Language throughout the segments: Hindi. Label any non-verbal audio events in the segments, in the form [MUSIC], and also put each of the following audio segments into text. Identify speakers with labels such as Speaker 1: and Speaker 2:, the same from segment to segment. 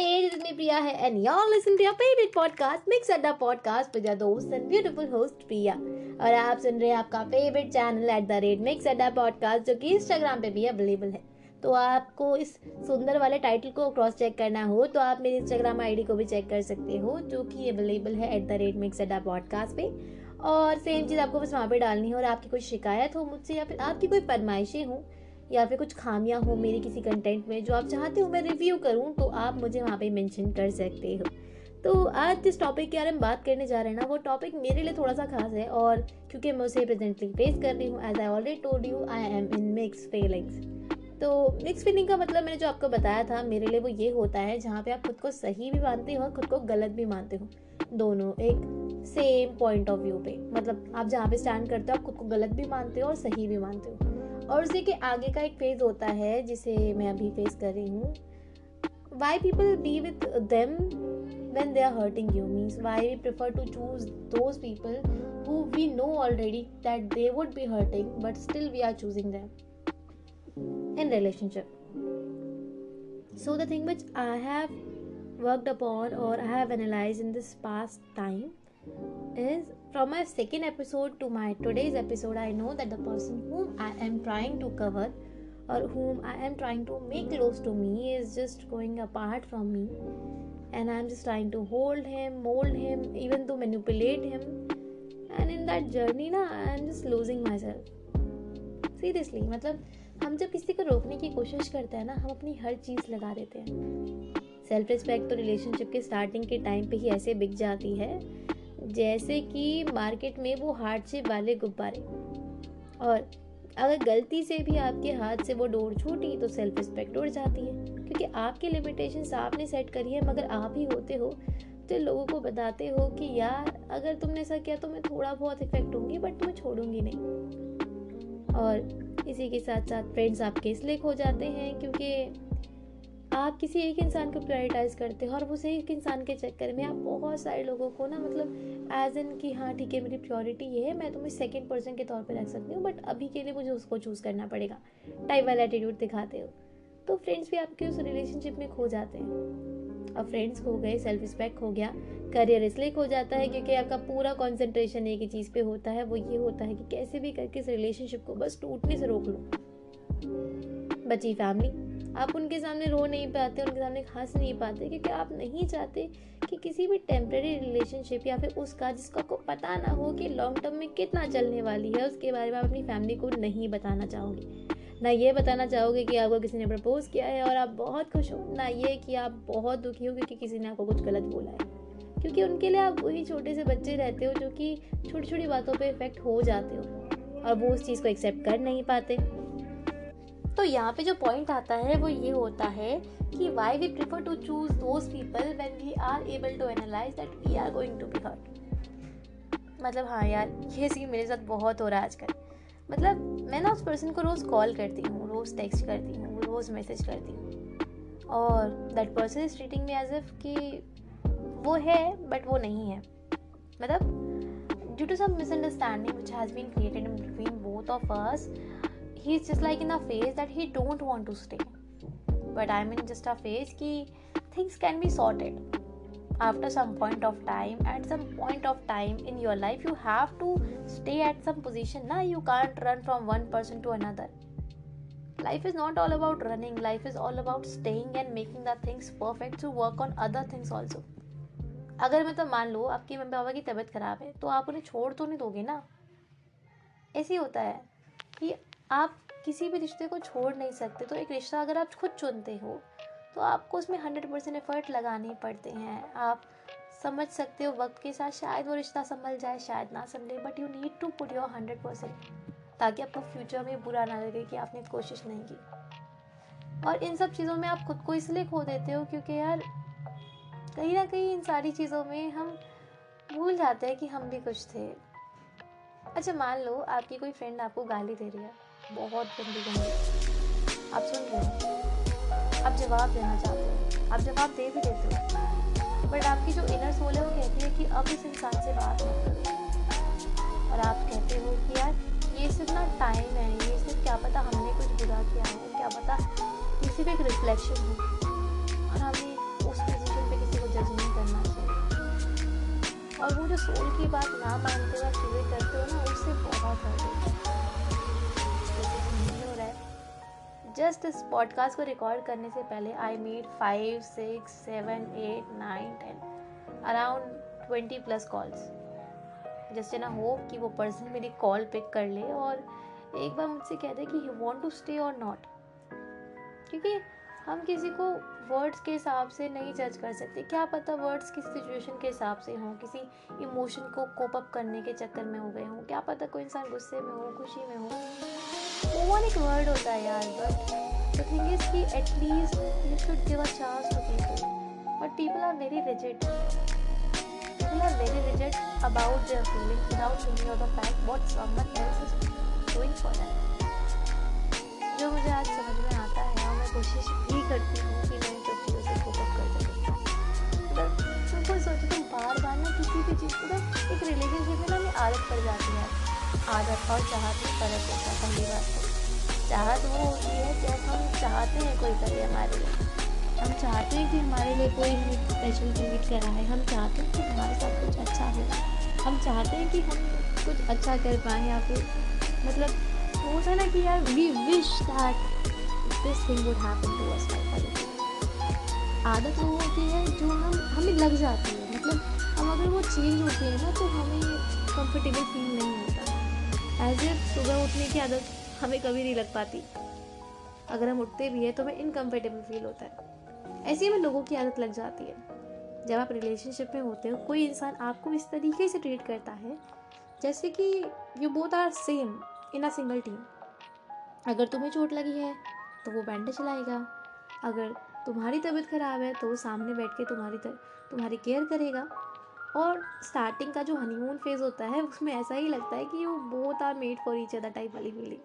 Speaker 1: Hey, this is me Priya here, and you're listening to your favorite podcast, Mix Adda Podcast with your host and beautiful host Priya. और आप सुन रहे हैं आपका favourite channel at the rate mix Adda podcast जो कि इंस्टाग्राम पे भी अवेलेबल है तो आपको इस सुंदर वाले टाइटल को क्रॉस चेक करना हो तो आप मेरी इंस्टाग्राम आईडी को भी चेक कर सकते हो जो कि अवेलेबल है at the rate mix Adda podcast पे और सेम चीज़ आपको बस वहाँ पे डालनी है और आपकी कोई शिकायत हो मुझसे या फिर आपकी कोई फरमाइशें हों या फिर कुछ खामियाँ हो मेरे किसी कंटेंट में, जो आप चाहते हो मैं रिव्यू करूँ तो आप मुझे वहाँ पे मेंशन कर सकते हो। तो आज जिस टॉपिक के बारे में बात करने जा रहे हैं ना, वो टॉपिक मेरे लिए थोड़ा सा खास है और क्योंकि मैं उसे प्रेजेंटली फेस कर रही हूँ as I already told you I am in mix feelings तो मिक्स फीलिंग का मतलब मैंने जो आपको बताया था, मेरे लिए वो ये होता है जहाँ पे आप खुद को सही भी मानते हो और खुद को गलत भी मानते हो। दोनों एक सेम पॉइंट ऑफ़ व्यू पे। मतलब आप जहाँ पे स्टैंड करते हो, आप खुद को गलत भी मानते हो और सही भी मानते हो। और उसी के आगे का एक फ़ेज़ होता है जिसे मैं अभी फेस कर रही हूँ why people be with them when they are hurting you means why we prefer to choose those people who we know already that they would be hurting but still we are choosing them in relationship so the thing which i have worked upon or i have analyzed in this past time is from my second episode to my today's episode, I know that the person whom I am trying to cover or whom I am trying to make close to me is just going apart from me, and I'm just trying to hold him, mold him, even to manipulate him. And in that journey, na, I'm just losing myself. Seriously मतलब हम जब किसी को रोकने की कोशिश करते हैं ना हम अपनी हर चीज़ लगा देते हैं सेल्फ रिस्पेक्ट तो रिलेशनशिप के स्टार्टिंग के टाइम पे ही ऐसे बिक जाती है जैसे कि मार्केट में वो हार्ट शेप वाले गुब्बारे। और अगर गलती से भी आपके हाथ से वो डोर छूटी तो सेल्फ रिस्पेक्ट उड़ जाती है। क्योंकि आपकी लिमिटेशन आपने सेट करी है, मगर आप ही होते हो। तो लोगों को बताते हो कि यार, अगर तुमने ऐसा किया तो मैं थोड़ा बहुत इफ़ेक्ट होंगी बट तुम्हें छोड़ूँगी नहीं। और इसी के साथ साथ फ्रेंड्स आपके इसलिए खो जाते हैं, क्योंकि आप किसी एक इंसान को प्रायोरिटाइज करते हो और उस एक इंसान के चक्कर में आप बहुत सारे लोगों को ना मतलब एज एन कि हाँ ठीक है, मेरी प्योरिटी ये है, मैं तुम्हें सेकेंड पर्सन के तौर पर रख सकती हूँ बट अभी के लिए मुझे उसको चूज़ करना पड़ेगा। टाइप वाला एटीट्यूड दिखाते हो। तो फ्रेंड्स भी आपके उस रिलेशनशिप में खो जाते हैं। अब फ्रेंड्स खो गए सेल्फ रिस्पेक्ट खो गया करियर इसलिए खो जाता है क्योंकि आपका पूरा कॉन्सेंट्रेशन एक ही चीज़ पे होता है, वो ये होता है कि कैसे भी करके इस रिलेशनशिप को बस टूटने से रोक लो। बची फैमिली आप उनके सामने रो नहीं पाते, उनके सामने हंस नहीं पाते क्योंकि आप नहीं चाहते कि किसी भी टेम्प्रेरी रिलेशनशिप या फिर उसका, जिसका को पता ना हो कि लॉन्ग टर्म में कितना चलने वाली है, उसके बारे में आप अपनी फैमिली को नहीं बताना चाहोगे। ना ये बताना चाहोगे कि आपको किसी ने प्रपोज किया है और आप बहुत खुश हो, ना ये कि आप बहुत दुखी हो क्योंकि किसी ने आपको कुछ गलत बोला है। क्योंकि उनके लिए आप वही छोटे से बच्चे रहते हो जो कि छोटी छोटी बातों पे इफ़ेक्ट हो जाते हो और वो उस चीज़ को एक्सेप्ट कर नहीं पाते। तो यहाँ पे जो पॉइंट आता है वो ये होता है कि why we prefer to choose those people when we are able to analyse that we are going to be hurt मतलब हाँ यार, ये सीन मेरे साथ बहुत हो रहा है आजकल। मतलब मैं ना उस पर्सन को रोज़ कॉल करती हूँ, रोज़ टेक्स्ट करती हूँ, रोज़ मैसेज करती हूँ। और that person is treating me as if कि वो है बट वो नहीं है। मतलब due to some misunderstanding which has been created between both of us he is just like in a phase that he don't want to stay but I mean just a phase कि things can be sorted after some point of time at some point of time in your life you have to stay at some position ना you can't run from one person to another life is not all about running life is all about staying and making the things perfect to work on other things also अगर मैं तो मान लो आपकी मम्मी पापा की तबीयत खराब है तो आप उन्हें छोड़ तो नहीं दोगे ना? ऐसे होता है कि आप किसी भी रिश्ते को छोड़ नहीं सकते तो एक रिश्ता अगर आप खुद चुनते हो तो आपको उसमें हंड्रेड परसेंट एफर्ट लगाने पड़ते हैं। आप समझ सकते हो वक्त के साथ शायद वो रिश्ता संभल जाए, शायद ना संभले but you need to put your hundred percent ताकि आपको फ्यूचर में बुरा ना लगे कि आपने कोशिश नहीं की। और इन सब चीज़ों में आप खुद को इसलिए खो देते हो क्योंकि यार, कहीं ना कहीं इन सारी चीज़ों में हम भूल जाते हैं कि हम भी कुछ थे। अच्छा मान लो आपकी कोई फ्रेंड आपको गाली दे रही है। बहुत गंदी गंदी। आप सुन रहे हो। आप जवाब देना चाहते हो। आप जवाब दे भी देते हो। बट आपकी जो इनर सोल है, वो कहती है कि अब इस इंसान से बात मत करो। और आप कहते हो कि यार, ये सिर्फ़ ना टाइम है, ये सिर्फ़ क्या पता हमने कुछ बुरा किया है, क्या पता किसी पर एक रिफ्लेक्शन है। और हमें उस पोजिशन पे किसी को जज नहीं करना चाहिए। और वो जो सोल की बात ना मानते हुए आप करते हो ना जस्ट इस पॉडकास्ट को रिकॉर्ड करने से पहले I made five six seven eight nine ten around twenty plus calls just in hope कि वो पर्सन मेरी कॉल पिक कर ले और एक बार मुझसे कह दे कि ही वॉन्ट टू स्टे और नॉट क्योंकि हम किसी को वर्ड्स के हिसाब से नहीं जज कर सकते। क्या पता वर्ड्स किस सिचुएशन के हिसाब से हों, किसी इमोशन को कोप अप करने के चक्कर में हो गए हों। क्या पता कोई इंसान गुस्से में हो, खुशी में हो। वो एक वर्ड होता है यार बट द थिंग इज़ कि at least you should give a chance to people but people are very rigid people are very rigid about their feelings without thinking of the fact what someone else is doing for them जो मुझे आज समझ में आता है और मैं कोशिश भी करती हूँ कि मैं सब चीज़ों से फोकस कर सकूँ। मतलब मैं कोई सोचती तुम बार बार ना किसी भी चीज़ को ना एक रिलेशनशिप में ना हमें आदत पड़ जाती है। आदत और चाहत में फ़र्क होता है, पहली बात तो। चाहत वो होती है जब हम चाहते हैं कोई करे हमारे लिए। हम चाहते हैं कि हमारे लिए कोई स्पेशल ट्रीट कराए। हम चाहते हैं कि हमारे साथ कुछ अच्छा हो। हम चाहते हैं कि हम कुछ अच्छा कर पाएँ या फिर मतलब होता है ना कि यार we wish that this thing would happen to us आदत वो होती है जो हम, हमें लग जाती है। मतलब हम अगर वो चेंज होती है ना तो हमें कंफर्टेबल फील नहीं होता। एज सुबह उठने की आदत हमें कभी नहीं लग पाती। अगर हम उठते भी हैं तो हमें इनकम्फर्टेबल फील होता है। ऐसे हमें लोगों की आदत लग जाती है। जब आप रिलेशनशिप में होते हो कोई इंसान आपको इस तरीके से ट्रीट करता है जैसे कि you both are same in a single team अगर तुम्हें चोट लगी है तो वो बैंडेज चलाएगा। अगर तुम्हारी तबीयत ख़राब है तो वो सामने बैठ के तुम्हारी तर, तुम्हारी केयर करेगा। और स्टार्टिंग का जो हनीमून फ़ेज़ होता है, उसमें ऐसा ही लगता है कि वो बहुत are made for each other type वाली फीलिंग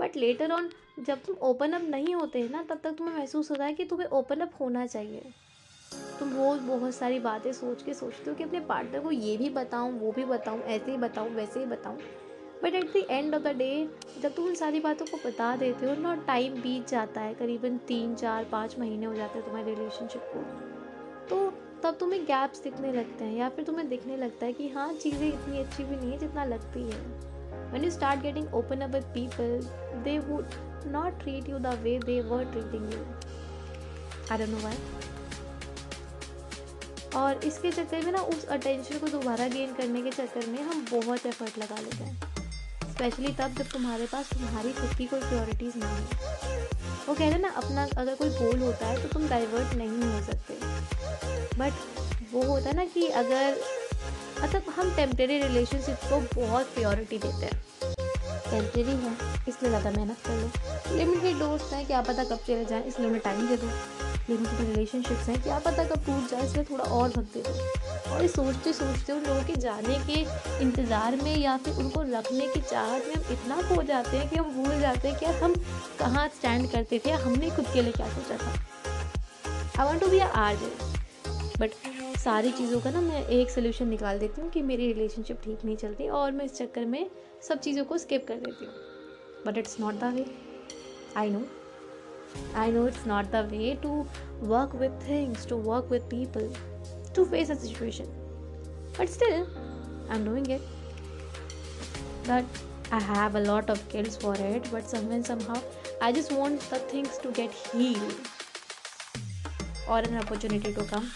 Speaker 1: बट लेटर ऑन जब तुम ओपन अप नहीं होते हैं ना, तब तक तुम्हें महसूस होता है कि तुम्हें ओपन अप होना चाहिए. तुम रोज़ बहुत सारी बातें सोच के सोचते हो कि अपने पार्टनर को ये भी बताऊँ, वो भी बताऊँ, ऐसे ही बताऊँ, वैसे ही बताऊँ. But at the end of the day जब तुम उन सारी बातों को बता देते हो ना टाइम बीत जाता है, करीबन तीन, चार, पाँच महीने हो जाते हैं तुम्हारे रिलेशनशिप को. तब तुम्हें गैप्स दिखने लगते हैं या फिर तुम्हें दिखने लगता है कि हाँ चीज़ें इतनी अच्छी भी नहीं है जितना लगती है। When you start getting open up with people they would not treat you the way they were treating you. I don't know why. और इसके चक्कर में ना, उस अटेंशन को दोबारा गेन करने के चक्कर में हम बहुत एफर्ट लगा लेते हैं। स्पेशली तब जब तुम्हारे पास तुम्हारी खुद की कोई प्योरिटीज़ नहीं है। वो कह रहे ना, अपना अगर कोई गोल होता है तो तुम डाइवर्ट नहीं हो सकते। बट वो होता है ना कि अगर मतलब हम टेम्प्रेरी रिलेशनशिप को बहुत प्योरिटी देते हैं। टेम्प्रेरी है, इसलिए ज़्यादा मेहनत कर लो। लिमिटेड दोस्त हैं क्या पता कब चले जाएँ, इसलिए उन्हें टाइम दे दो। लिमिटेड रिलेशनशिप्स हैं क्या पता कब टूट जाए इसलिए थोड़ा और वक्त दे दो। और ये सोचते सोचते उन लोगों के जाने के इंतज़ार में या फिर उनको रखने की चाहत में हम इतना खो जाते हैं कि हम भूल जाते हैं कि हम कहाँ स्टैंड करते थे हमने खुद के लिए क्या सोचा था। I want to be are but सारी चीज़ों का ना मैं एक सोल्यूशन निकाल देती हूँ कि मेरी रिलेशनशिप ठीक नहीं चलती और मैं इस चक्कर में सब चीज़ों को स्किप कर देती हूँ। But it's not the way I know I know it's not the way to work with things to work with people to face a situation but still I am doing it that I have a lot of kills for it but some somehow I just want the things to get ही और an opportunity to come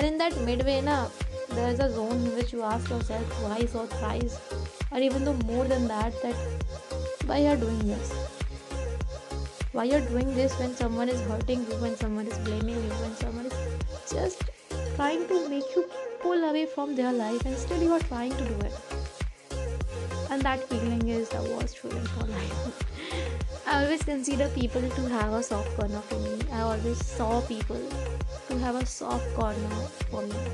Speaker 1: And in that midway, na, there is a zone in which you ask yourself twice or thrice, or even though more than that, that why you are doing this? Why you're doing this when someone is hurting you when someone is blaming you when someone is just trying to make you pull away from their life and still you are trying to do it? And that feeling is the worst feeling for life. [LAUGHS] I always consider people to have a soft corner for me. I always saw people to have a soft corner for me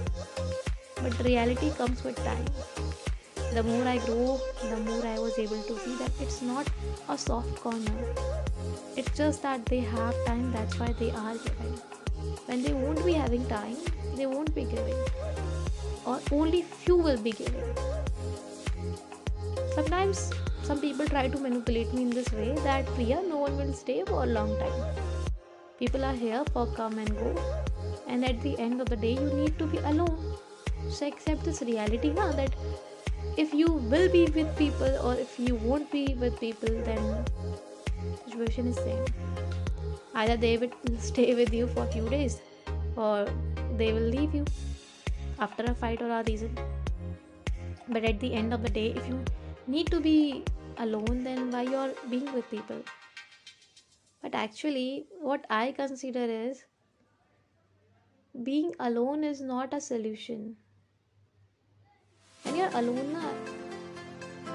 Speaker 1: but reality comes with time the more I grow, the more I was able to see that it's not a soft corner. It's just that they have time, that's why they are giving. When they won't be having time, they won't be giving. Or only few will be giving. Sometimes some people try to manipulate me in this way that Priya, no one will stay for a long time. People are here for come and go. And at the end of the day you need to be alone. So accept this reality now that if you will be with people or if you won't be with people then situation is same. Either they will [LAUGHS] stay with you for a few days or they will leave you after a fight or a reason. But at the end of the day if you need to be alone then why you're being with people? But actually what i consider is being alone is not a solution. When you're alone na,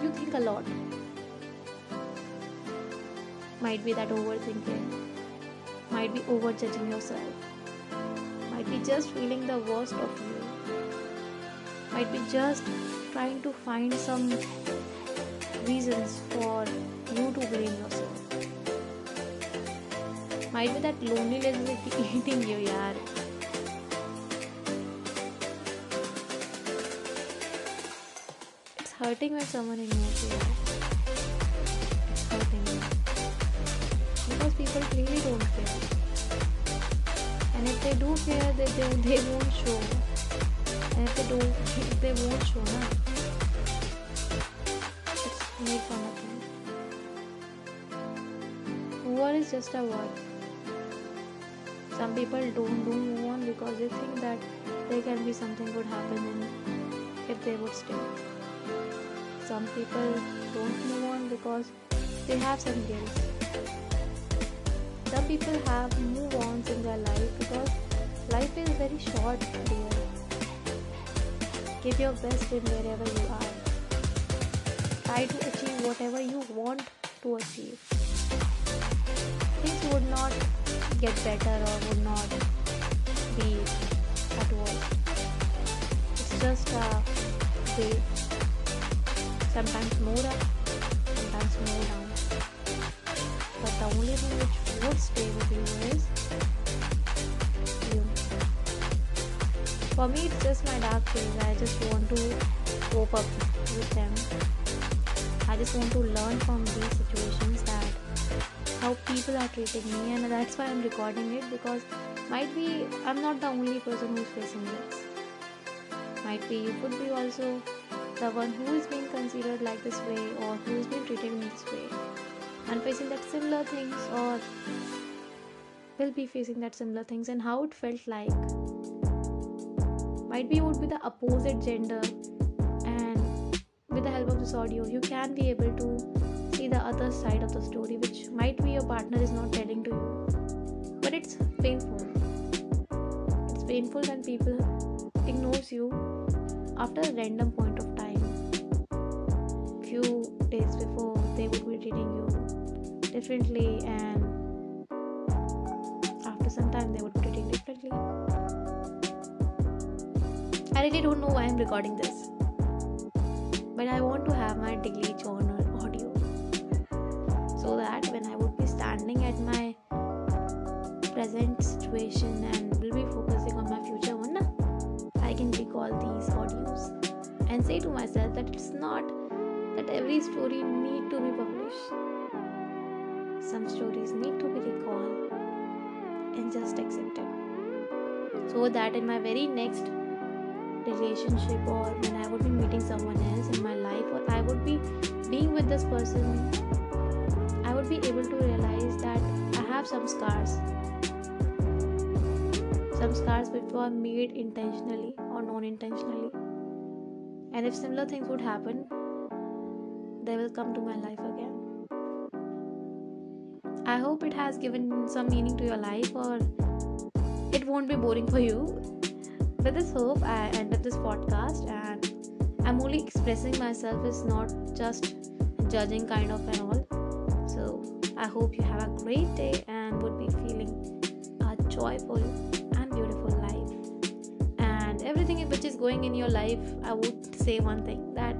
Speaker 1: you think a lot. Might be that overthinking. Might be overjudging yourself. Might be just feeling the worst of you. Might be just trying to find some reasons for you to blame yourself. Might be that loneliness is [LAUGHS] eating you yaar hurting when someone ignores you hurting you because people clearly don't care. And if they do care they, they, they won't show. And if they do [LAUGHS] they won't show na? It's make fun of them. Over is just a word some people don't do move on because they think that there can be something good happening if they would stay some people don't move on because they have some guilt. Some people have move ons in their life because life is very short dear give your best in wherever you are. Try to achieve whatever you want to achieve. Things would not get better or would not be at all. it's just a way sometimes more up sometimes more down but the only thing which would stay with you is you. For me, it's just my dark days. I just want to cope up with them. I just want to learn from these situations that how people are treating me, and that's why I'm recording it because might be I'm not the only person who's facing this. Might be you could be also the one who is being considered like this way or who is being treated in this way and facing that similar things or will be facing that similar things and how it felt like. Might be would be the opposite gender and with the help of this audio you can be able to see the other side of the story which might be your partner is not telling to you. But it's painful. It's painful when people ignores you after a random point few days before they would be treating you differently and after some time they would be treating differently. I really don't know why i'm recording this but i want to have my daily journal audio so that when i would be standing at my present situation and will be focusing on my future one i can recall these audios and say to myself that it's not that every story need to be published. Some stories need to be recalled and just accepted. So that in my very next relationship or when i would be meeting someone else in my life or i would be being with this person i would be able to realize that i have some scars. Some scars which were made intentionally or non-intentionally. And if similar things would happen they will come to my life again. I hope it has given some meaning to your life or it won't be boring for you. With this hope, I end up this podcast and I'm only expressing myself is not just judging kind of and all. So I hope you have a great day and would be feeling a joyful and beautiful life. And everything which is going in your life, I would say one thing that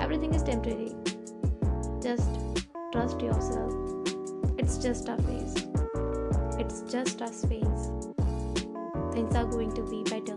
Speaker 1: everything is temporary just trust yourself. It's just a phase. It's just a phase. Things are going to be better